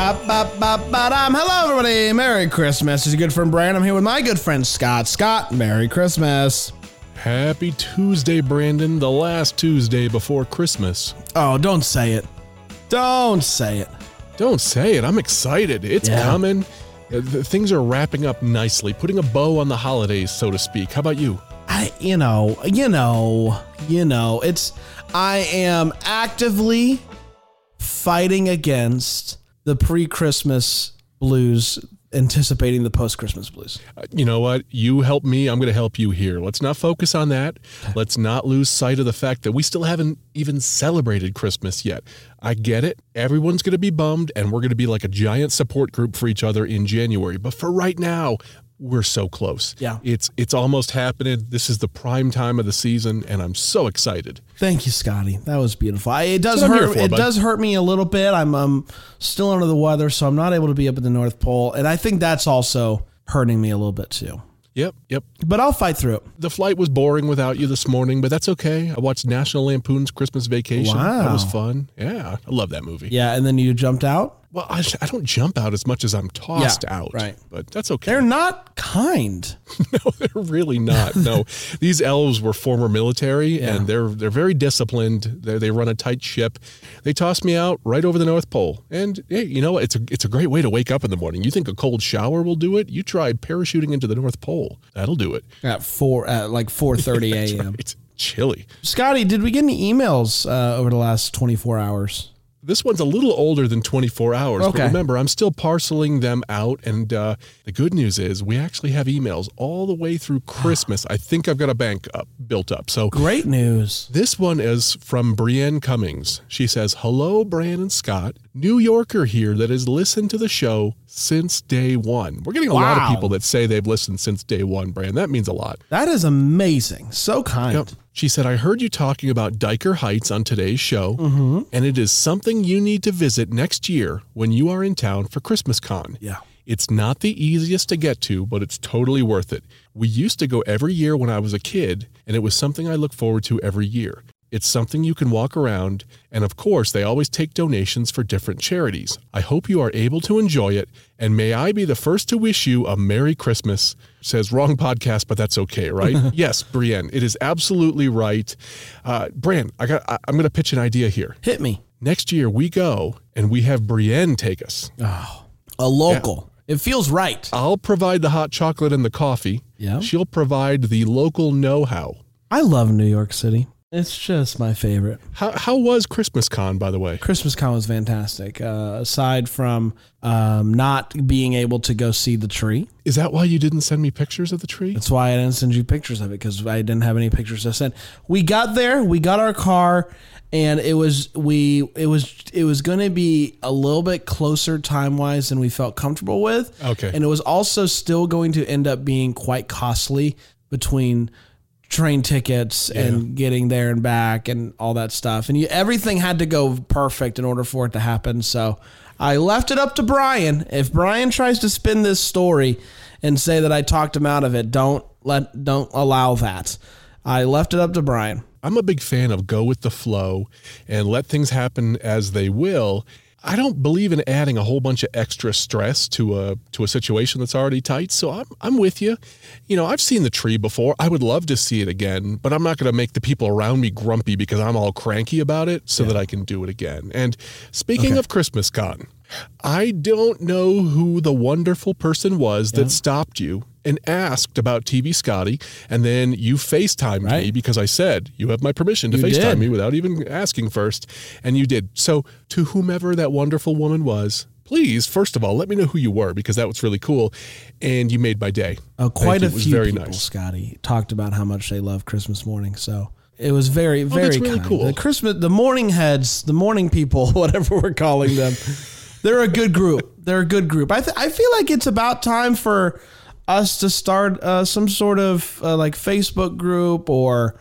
Bop, bop, bop, ba-dum. Hello, everybody. Merry Christmas. This is your good friend Brian. I'm here with my good friend Scott. Scott, Merry Christmas. Happy Tuesday, Brandon. The last Tuesday before Christmas. Oh, don't say it. Don't say it. Don't say it. I'm excited. It's Yeah. coming. Uh, th- Things are wrapping up nicely, putting a bow on the holidays, so to speak. How about you? I, you know, you know, you know, it's, I am actively fighting against the pre Christmas blues, anticipating the post Christmas blues. Uh, You know what? You help me. I'm going to help you here. Let's not focus on that. Let's not lose sight of the fact that we still haven't even celebrated Christmas yet. I get it. Everyone's going to be bummed, and we're going to be like a giant support group for each other in January. But for right now, we're so close. Yeah. It's it's almost happening. This is the prime time of the season, and I'm so excited. Thank you, Scotty. That was beautiful. I, it does That's what I'm hurt. for, it bud. does hurt me a little bit. I'm um still under the weather, so I'm not able to be up at the North Pole, and I think that's also hurting me a little bit too. Yep, yep. But I'll fight through it. The flight was boring without you this morning, but that's okay. I watched National Lampoon's Christmas Vacation. Wow. That was fun. Yeah, I love that movie. Yeah, and then you jumped out. Well, I, I don't jump out as much as I'm tossed Yeah, out. right. But that's okay. They're not kind. no, they're really not. No, these elves were former military, Yeah. and they're they're very disciplined. They they run a tight ship. They tossed me out right over the North Pole, and hey, you know what? It's a it's a great way to wake up in the morning. You think a cold shower will do it? You try parachuting into the North Pole. That'll do it. At four, at like four thirty a.m. It's chilly. Scotty, did we get any emails uh, over the last twenty four hours? This one's a little older than 24 hours, Okay. but remember, I'm still parceling them out. And uh, the good news is, we actually have emails all the way through Christmas. I think I've got a bank up built up. So Great news. this one is from Brienne Cummings. She says, Hello, Brian and Scott. New Yorker here that has listened to the show since day one. We're getting a lot of people that say they've listened since day one, Brian. That means a lot. That is amazing. So kind. Yep. She said, I heard you talking about Dyker Heights on today's show, Mm-hmm. and it is something you need to visit next year when you are in town for Christmas Con. Yeah. It's not the easiest to get to, but it's totally worth it. We used to go every year when I was a kid, and it was something I look forward to every year. It's something you can walk around, and of course, they always take donations for different charities. I hope you are able to enjoy it, and may I be the first to wish you a Merry Christmas. Says wrong podcast, but that's okay, right? yes, Brienne, it is absolutely right. Uh, Bran, I got. I, I'm going to pitch an idea here. Hit me. Next year we go, and we have Brienne take us. Oh, a local. It feels right. I'll provide the hot chocolate and the coffee. Yeah. She'll provide the local know-how. I love New York City. It's just my favorite. How, how was Christmas Con, by the way? Christmas Con was fantastic. Uh, aside from um, not being able to go see the tree, Is that why you didn't send me pictures of the tree? that's why I didn't send you pictures of it because I didn't have any pictures to send. We got there, we got our car, and it was we it was it was going to be a little bit closer time wise than we felt comfortable with. Okay. and it was also still going to end up being quite costly between train tickets and getting there and back and all that stuff. And you, everything had to go perfect in order for it to happen. So I left it up to Brian. If Brian tries to spin this story and say that I talked him out of it, don't let don't allow that. I left it up to Brian. I'm a big fan of go with the flow and let things happen as they will. I don't believe in adding a whole bunch of extra stress to a to a situation that's already tight. So I'm I'm with you. You know, I've seen the tree before. I would love to see it again, but I'm not going to make the people around me grumpy because I'm all cranky about it so that I can do it again. And speaking of Christmas con, I don't know who the wonderful person was that stopped you and asked about TV Scotty, and then you FaceTimed me because I said you have my permission to You FaceTime did. me without even asking first, and you did. So to whomever that wonderful woman was, please, first of all, let me know who you were because that was really cool, and you made my day. Uh, quite a few people, nice. Scotty, talked about how much they love Christmas morning. So it was very, very Oh, that's really kind. cool. The Christmas, the morning heads, the morning people, whatever we're calling them, they're a good group. They're a good group. I th- I feel like it's about time for us to start uh, some sort of uh, like Facebook group or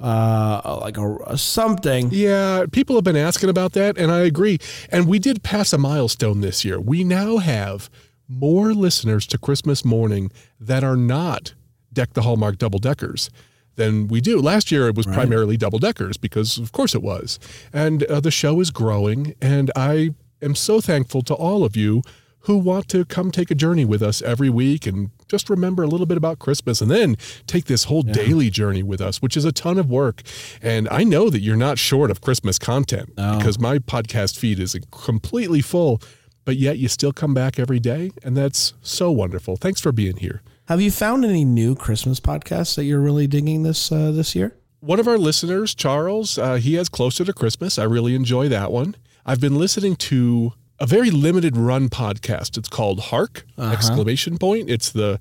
uh, like a, a something. Yeah, people have been asking about that, and I agree. And we did pass a milestone this year. We now have more listeners to Christmas morning that are not Deck the Hallmark double deckers than we do. Last year it was primarily double deckers because, of course, it was. And uh, the show is growing, and I am so thankful to all of you who want to come take a journey with us every week and just remember a little bit about Christmas and then take this whole daily journey with us, which is a ton of work. And I know that you're not short of Christmas content because my podcast feed is completely full, but yet you still come back every day. And that's so wonderful. Thanks for being here. Have you found any new Christmas podcasts that you're really digging this uh, this year? One of our listeners, Charles, uh, he has Closer to Christmas. I really enjoy that one. I've been listening to a very limited run podcast. It's called Hark! Exclamation point. It's the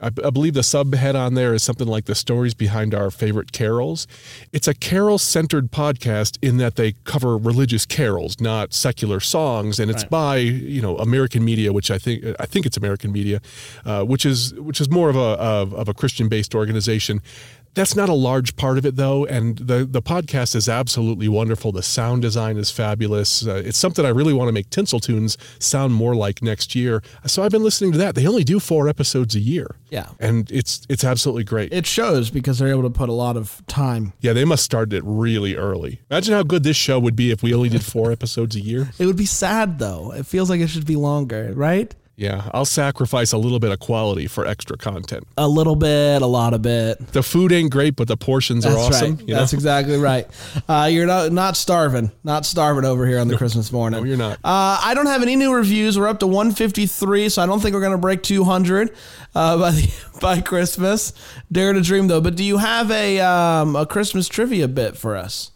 I, I believe the subhead on there is something like the stories behind our favorite carols. It's a carol centered podcast in that they cover religious carols, not secular songs, and it's by you know American media, which I think I think it's American media, uh, which is which is more of a of, of a Christian based organization. That's not a large part of it though, and the the podcast is absolutely wonderful. The sound design is fabulous. Uh, it's something I really want to make Tinsel Tunes sound more like next year. So I've been listening to that. They only do four episodes a year. Yeah. and it's it's absolutely great. It shows because they're able to put a lot of time. yeah, they must start it really early. Imagine how good this show would be if we only did four episodes a year. It would be sad though. It feels like it should be longer, right? Yeah, I'll sacrifice a little bit of quality for extra content. A little bit, a lot of bit. The food ain't great, but the portions are awesome. right. you know? That's exactly right. Uh, you're not not starving, not starving over here on the Christmas morning. No, you're not. Uh, I don't have any new reviews. We're up to 153, so I don't think we're gonna break 200 uh, by the by Christmas. Dare to dream though. But do you have a um, a Christmas trivia bit for us?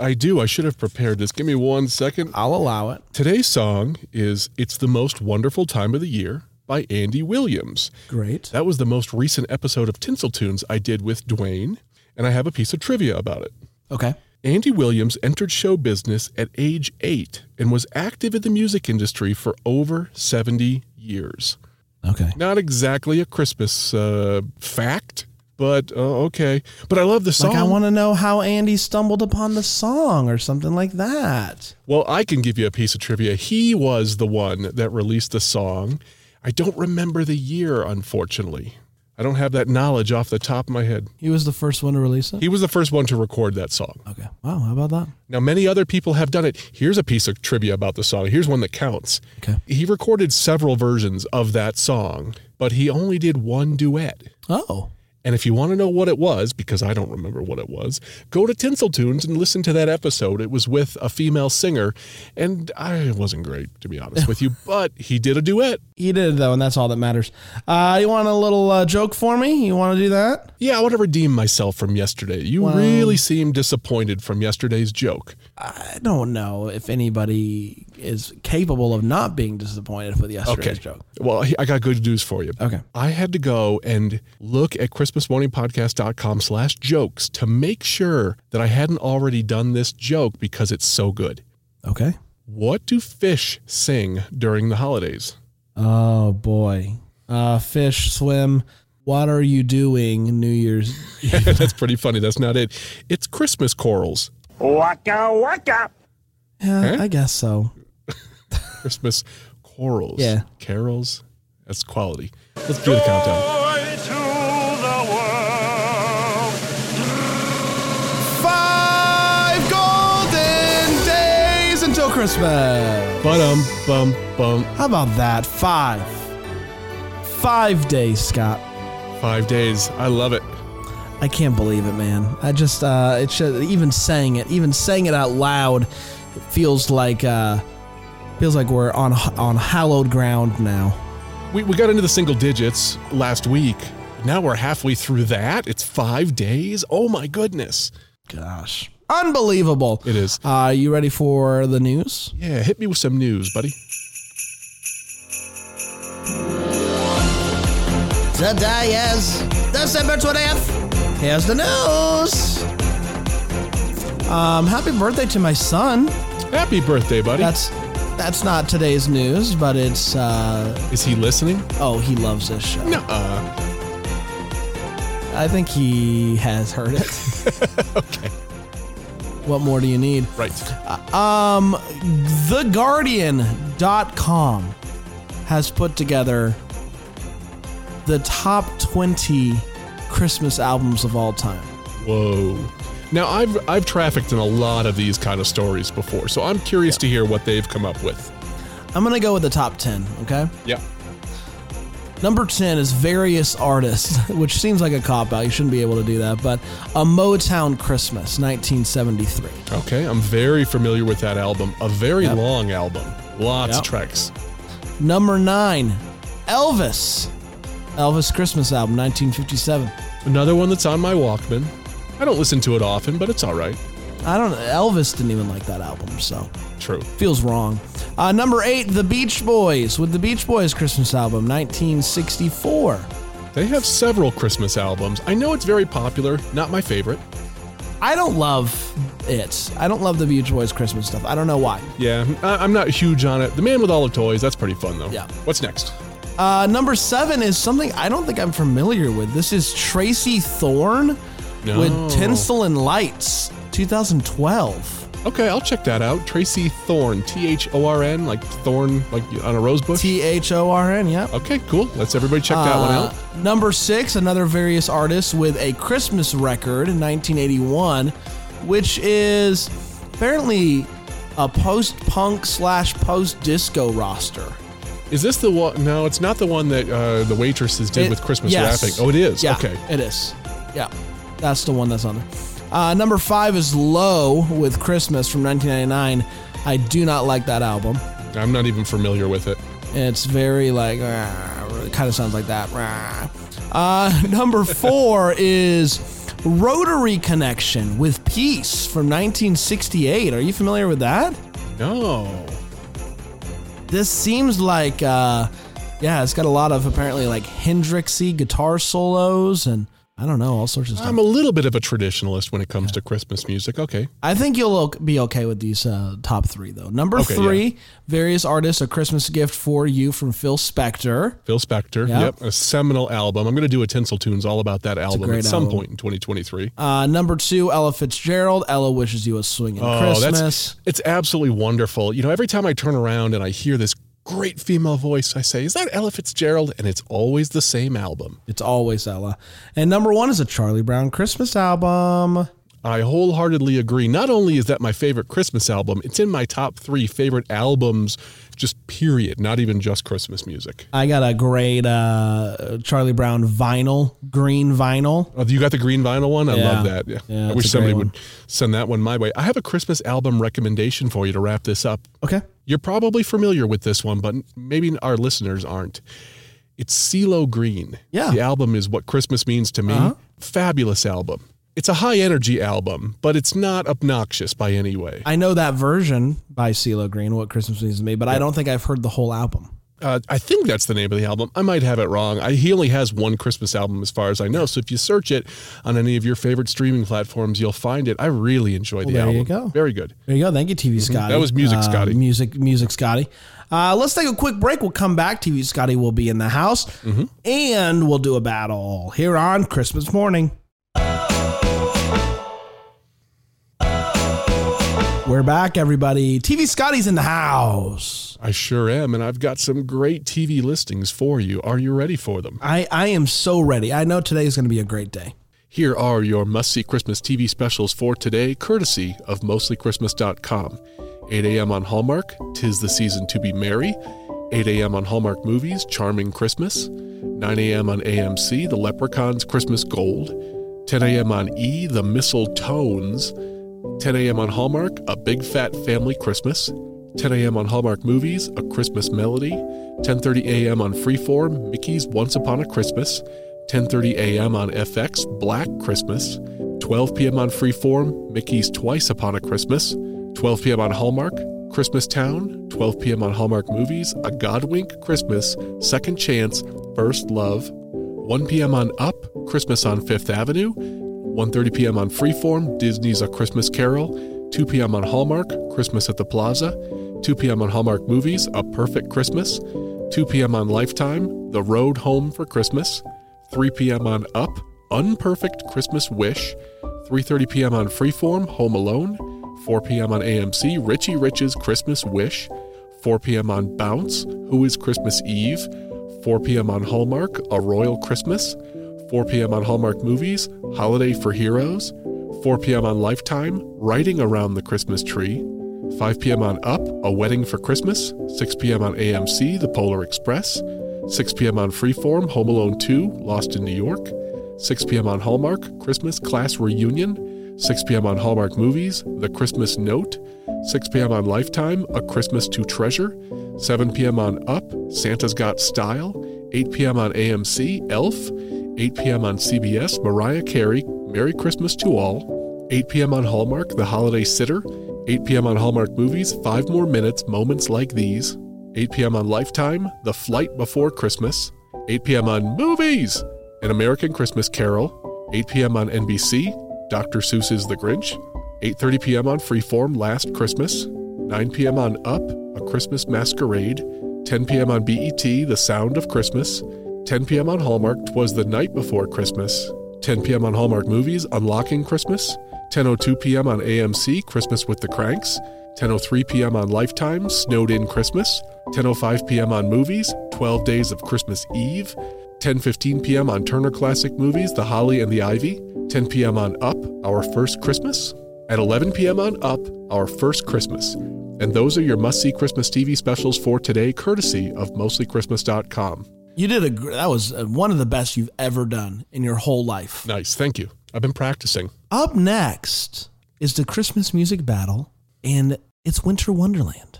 I do. I should have prepared this. Give me one second. I'll allow it. Today's song is It's the Most Wonderful Time of the Year by Andy Williams. Great. That was the most recent episode of Tinsel Tunes I did with Dwayne, and I have a piece of trivia about it. Okay. Andy Williams entered show business at age eight and was active in the music industry for over 70 years. Okay. Not exactly a Christmas uh, fact, but uh, okay. But I love the song. Like I want to know how Andy stumbled upon the song or something like that. Well, I can give you a piece of trivia. He was the one that released the song. I don't remember the year, unfortunately. I don't have that knowledge off the top of my head. He was the first one to release it. He was the first one to record that song. Okay. Wow. How about that? Now, many other people have done it. Here's a piece of trivia about the song. Here's one that counts. Okay. He recorded several versions of that song, but he only did one duet. Oh. And if you want to know what it was, because I don't remember what it was, go to Tinsel Tunes and listen to that episode. It was with a female singer, and I wasn't great, to be honest with you, but he did a duet. He did though, and that's all that matters. Uh, you want a little uh, joke for me? You want to do that? Yeah, I want to redeem myself from yesterday. You really seemed disappointed from yesterday's joke. I don't know if anybody is capable of not being disappointed with yesterday's joke. Well, I got good news for you. Okay. I had to go and look at christmasmorningpodcast.com slash jokes to make sure that I hadn't already done this joke because it's so good. Okay. What do fish sing during the holidays? Oh boy. Uh, fish swim. What are you doing New Year's? That's pretty funny. That's not it. It's Christmas corals. Waka waka. Yeah, I guess so. Christmas corals. Yeah. Carols. That's quality. Let's do the countdown. Joy to the world. Five golden days until Christmas. But um bum bum. How about that? Five. Five days, Scott. Five days. I love it. I can't believe it, man. I just, uh, it's just, even saying it, even saying it out loud, it feels like, uh, feels like we're on on hallowed ground now. We, we got into the single digits last week. Now we're halfway through that. It's five days. Oh my goodness. Gosh, unbelievable! It is. Uh, you ready for the news? Yeah, hit me with some news, buddy. Today is December 20th. Here's the news. Um, happy birthday to my son. Happy birthday, buddy. That's That's not today's news, but it's. Uh, Is he listening? oh, he loves this show. No. Uh, I think he has heard it. okay. What more do you need? Right. Um, TheGuardian.com has put together the top 20 Christmas albums of all time. Whoa. Now I've I've trafficked in a lot of these kind of stories before, so I'm curious to hear what they've come up with. I'm going to go with the top 10, okay? Yeah. Number 10 is various artists, which seems like a cop out. You shouldn't be able to do that, but A Motown Christmas, 1973. Okay, I'm very familiar with that album. A very Yep. long album. Lots Yep. of tracks. Number 9, Elvis. Elvis Christmas album, 1957. Another one that's on my Walkman. I don't listen to it often, but it's all right. I don't Elvis didn't even like that album, so True. feels wrong. Uh, number 8, The Beach Boys with the Beach Boys Christmas album, 1964. They have several Christmas albums. I know it's very popular, not my favorite. I don't love it. I don't love the Beach Boys Christmas stuff. I don't know why. Yeah, I- I'm not huge on it. The Man with All the Toys, that's pretty fun though. Yeah. What's next? Uh, number seven is something I don't think I'm familiar with. This is Tracey Thorn No. with Tinsel and Lights, 2012. Okay, I'll check that out. Tracey Thorn, T H O R N, like thorn, like on a rose bush. T H O R N, yeah. okay, cool. Let's everybody check that one Uh, out. Number six, another various artist with a Christmas record in 1981, which is apparently a post punk slash post disco roster. Is this the one? No, it's not the one that uh, the waitresses did It- with Christmas yes. wrapping. Oh, it is. Yeah, Okay. it is. Yeah, that's the one that's on there. Uh, number five is Low with Christmas from 1999. I do not like that album. I'm not even familiar with it. It's very like, it kind of sounds like that. Uh, number four is Rotary Connection with Peace from 1968. Are you familiar with that? No. This seems like, uh, yeah, it's got a lot of apparently like Hendrixy guitar solos and I don't know, all sorts of stuff. I'm a little bit of a traditionalist when it comes to Christmas music. Okay. I think you'll be okay with these uh, top three, though. Number Okay, three, various artists, a Christmas gift for you from Phil Spector. Phil Spector. Yep. Yep. A seminal album. I'm going to do a Tinsel Tunes all about that album at some album. point in 2023. Uh, number two, Ella Fitzgerald. Ella wishes you a swinging Christmas. Oh, that's it's absolutely wonderful. You know, every time I turn around and I hear this great female voice, I say, "Is that Ella Fitzgerald?" And it's always the same album. It's always Ella. And number one is a Charlie Brown Christmas album. I wholeheartedly agree. Not only is that my favorite Christmas album, it's in my top three favorite albums, just period. Not even just Christmas music. I got a great uh, Charlie Brown vinyl, green vinyl. Oh, you got the green vinyl one? I Yeah. love that. Yeah. Yeah, I wish somebody would send that one my way. I have a Christmas album recommendation for you to wrap this up. Okay. You're probably familiar with this one, but maybe our listeners aren't. It's CeeLo Green. Yeah. The album is What Christmas Means to Me. Uh-huh. Fabulous album. It's a high energy album, but it's not obnoxious by any way. I know that version by CeeLo Green, What Christmas Means to Me, but I don't think I've heard the whole album. Uh, I think that's the name of the album. I might have it wrong. I, he only has one Christmas album as far as I know. So if you search it on any of your favorite streaming platforms, you'll find it. I really enjoyed the there album. you go. Very good. There you go. Thank you, TV Scotty. Mm-hmm. That was Music Uh, Scotty. music, music Scotty. Uh, let's take a quick break. We'll come back. TV Scotty will be in the house, Mm-hmm. and we'll do a battle here on Christmas morning. We're back, everybody. TV Scotty's in the house. I sure am. And I've got some great TV listings for you. Are you ready for them? I, I am so ready. I know today is going to be a great day. Here are your must see Christmas TV specials for today, courtesy of mostlychristmas.com. 8 a.m. on Hallmark, Tis the Season to Be Merry. 8 a.m. on Hallmark Movies, Charming Christmas. 9 a.m. on AMC, The Leprechaun's Christmas Gold. 10 a.m. on E, The Mistletones. 10 a.m. on Hallmark, A Big Fat Family Christmas. 10 a.m. on Hallmark Movies, A Christmas Melody. 10:30 a.m. on Freeform, Mickey's Once Upon a Christmas. 10:30 a.m. on FX, Black Christmas. 12 p.m. on Freeform, Mickey's Twice Upon a Christmas. 12 p.m. on Hallmark, Christmas Town. 12 p.m. on Hallmark Movies, A Godwink Christmas, Second Chance, First Love. 1 p.m. on Up, Christmas on Fifth Avenue. 1:30 p.m. on Freeform, Disney's A Christmas Carol. 2 p.m. on Hallmark, Christmas at the Plaza. 2 p.m. on Hallmark Movies, A Perfect Christmas. 2 p.m. on Lifetime, The Road Home for Christmas. 3 p.m. on Up, Unperfect Christmas Wish. 3:30 p.m. on Freeform, Home Alone. 4 p.m. on AMC, Richie Rich's Christmas Wish. 4 p.m. on Bounce, Who is Christmas Eve. 4 p.m. on Hallmark, A Royal Christmas. 4 p.m. on Hallmark Movies, Holiday for Heroes. 4 p.m. on Lifetime, Writing Around the Christmas Tree. 5 p.m. on Up, A Wedding for Christmas. 6 p.m. on AMC, The Polar Express. 6 p.m. on Freeform, Home Alone 2, Lost in New York. 6 p.m. on Hallmark, Christmas Class Reunion. 6 p.m. on Hallmark Movies, The Christmas Note. 6 p.m. on Lifetime, A Christmas to Treasure. 7 p.m. on Up, Santa's Got Style. 8 p.m. on AMC, Elf. 8 p.m. on CBS, Mariah Carey, Merry Christmas to All. 8 p.m. on Hallmark, The Holiday Sitter. 8 p.m. on Hallmark Movies, Five More Minutes, Moments Like These. 8 p.m. on Lifetime, The Flight Before Christmas. 8 p.m. on Movies, An American Christmas Carol. 8 p.m. on NBC, Dr. Seuss's The Grinch. 8:30 p.m. on Freeform, Last Christmas. 9 p.m. on Up, A Christmas Masquerade. 10 p.m. on BET, The Sound of Christmas. 10 p.m. on Hallmark, Twas the Night Before Christmas. 10 p.m. on Hallmark Movies, Unlocking Christmas. 10:02 p.m. on AMC, Christmas with the Cranks. 10:03 p.m. on Lifetime, Snowed In Christmas. 10:05 p.m. on Movies, 12 Days of Christmas Eve. 10:15 p.m. on Turner Classic Movies, The Holly and the Ivy. 10 p.m. on Up, Our First Christmas. At 11 p.m. on Up, Our First Christmas. And those are your must-see Christmas TV specials for today, courtesy of mostlychristmas.com. You did a that was uh, one of the best you've ever done in your whole life. Nice, thank you. I've been practicing. Up next is the Christmas music battle, and it's Winter Wonderland.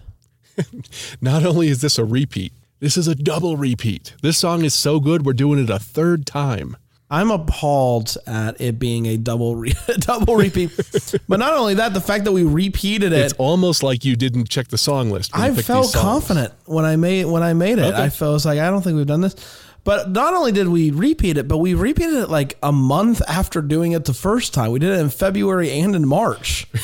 Not only is this a repeat, this is a double repeat. This song is so good, we're doing it a third time. I'm appalled at it being a double re- double repeat. but not only that, the fact that we repeated it, It's almost like you didn't check the song list. I felt confident when I made when I made it. Okay. I felt was like I don't think we've done this. But not only did we repeat it, but we repeated it like a month after doing it the first time. We did it in February and in March.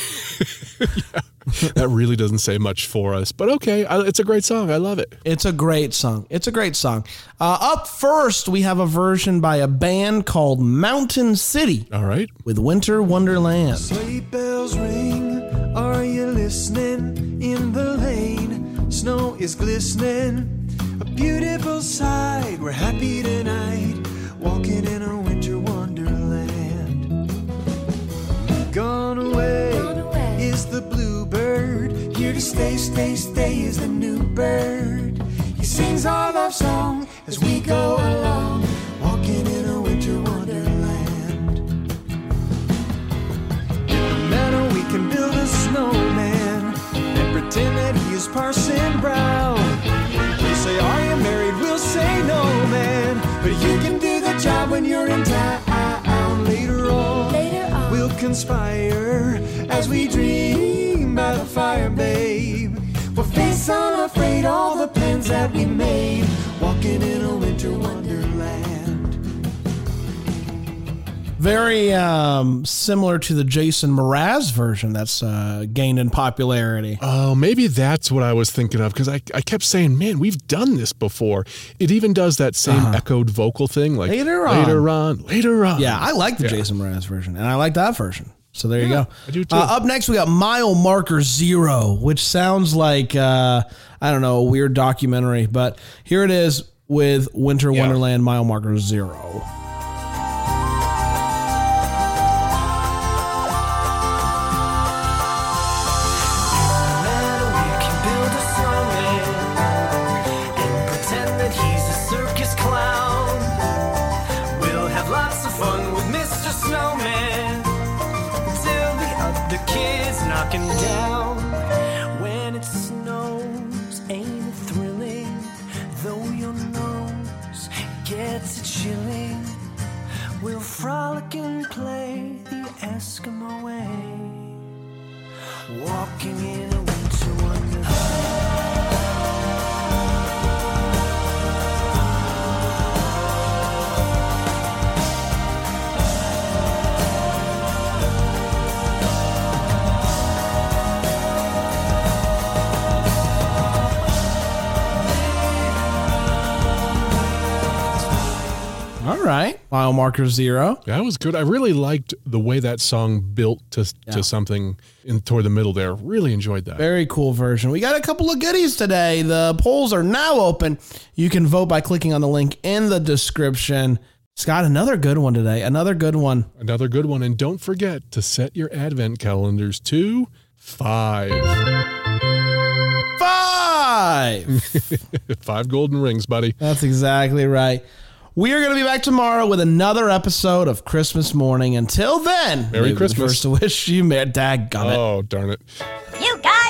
That really doesn't say much for us, but okay, I, it's a great song. I love it. It's a great song. It's a great song. Uh, up first, we have a version by a band called Mountain City All right. with Winter Wonderland. Sleigh bells ring, are you listening? In the lane, snow is glistening. Beautiful sight, we're happy tonight, walking in a winter wonderland. Gone away, is the bluebird, here to stay, stay, stay is the new bird. He sings our love song as we go along, walking in a winter wonderland. In the meadow, we can build a snowman and pretend that he is Parson Brown. Very um, similar to the Jason Mraz version that's uh, gained in popularity. Oh, maybe that's what I was thinking of because I, I kept saying, man, we've done this before. It even does that same echoed vocal thing, like Later on. later on, later on. Yeah, I like the Yeah. Jason Mraz version, and I like that version. So there you Yeah, go. I do too. Uh, up next, we got Mile Marker Zero, which sounds like uh, I don't know a weird documentary, but here it is with Winter Yeah. Wonderland Mile Marker Zero. It's are chilling. We'll frolic and play the Eskimo way. Walking in a winter wonderland. Chilling. right. Mile marker zero. That was good. I really liked the way that song built to to something in toward the middle there. Really enjoyed that. Very cool version. We got a couple of goodies today. The polls are now open. You can vote by clicking on the link in the description. Scott, another good one today. Another good one. Another good one. And don't forget to set your advent calendars to five. Five. five golden rings, buddy. That's exactly right. We are going to be back tomorrow with another episode of Christmas morning. Until then, Merry Christmas. First to wish you, Merry Dad Oh, darn it. You got it.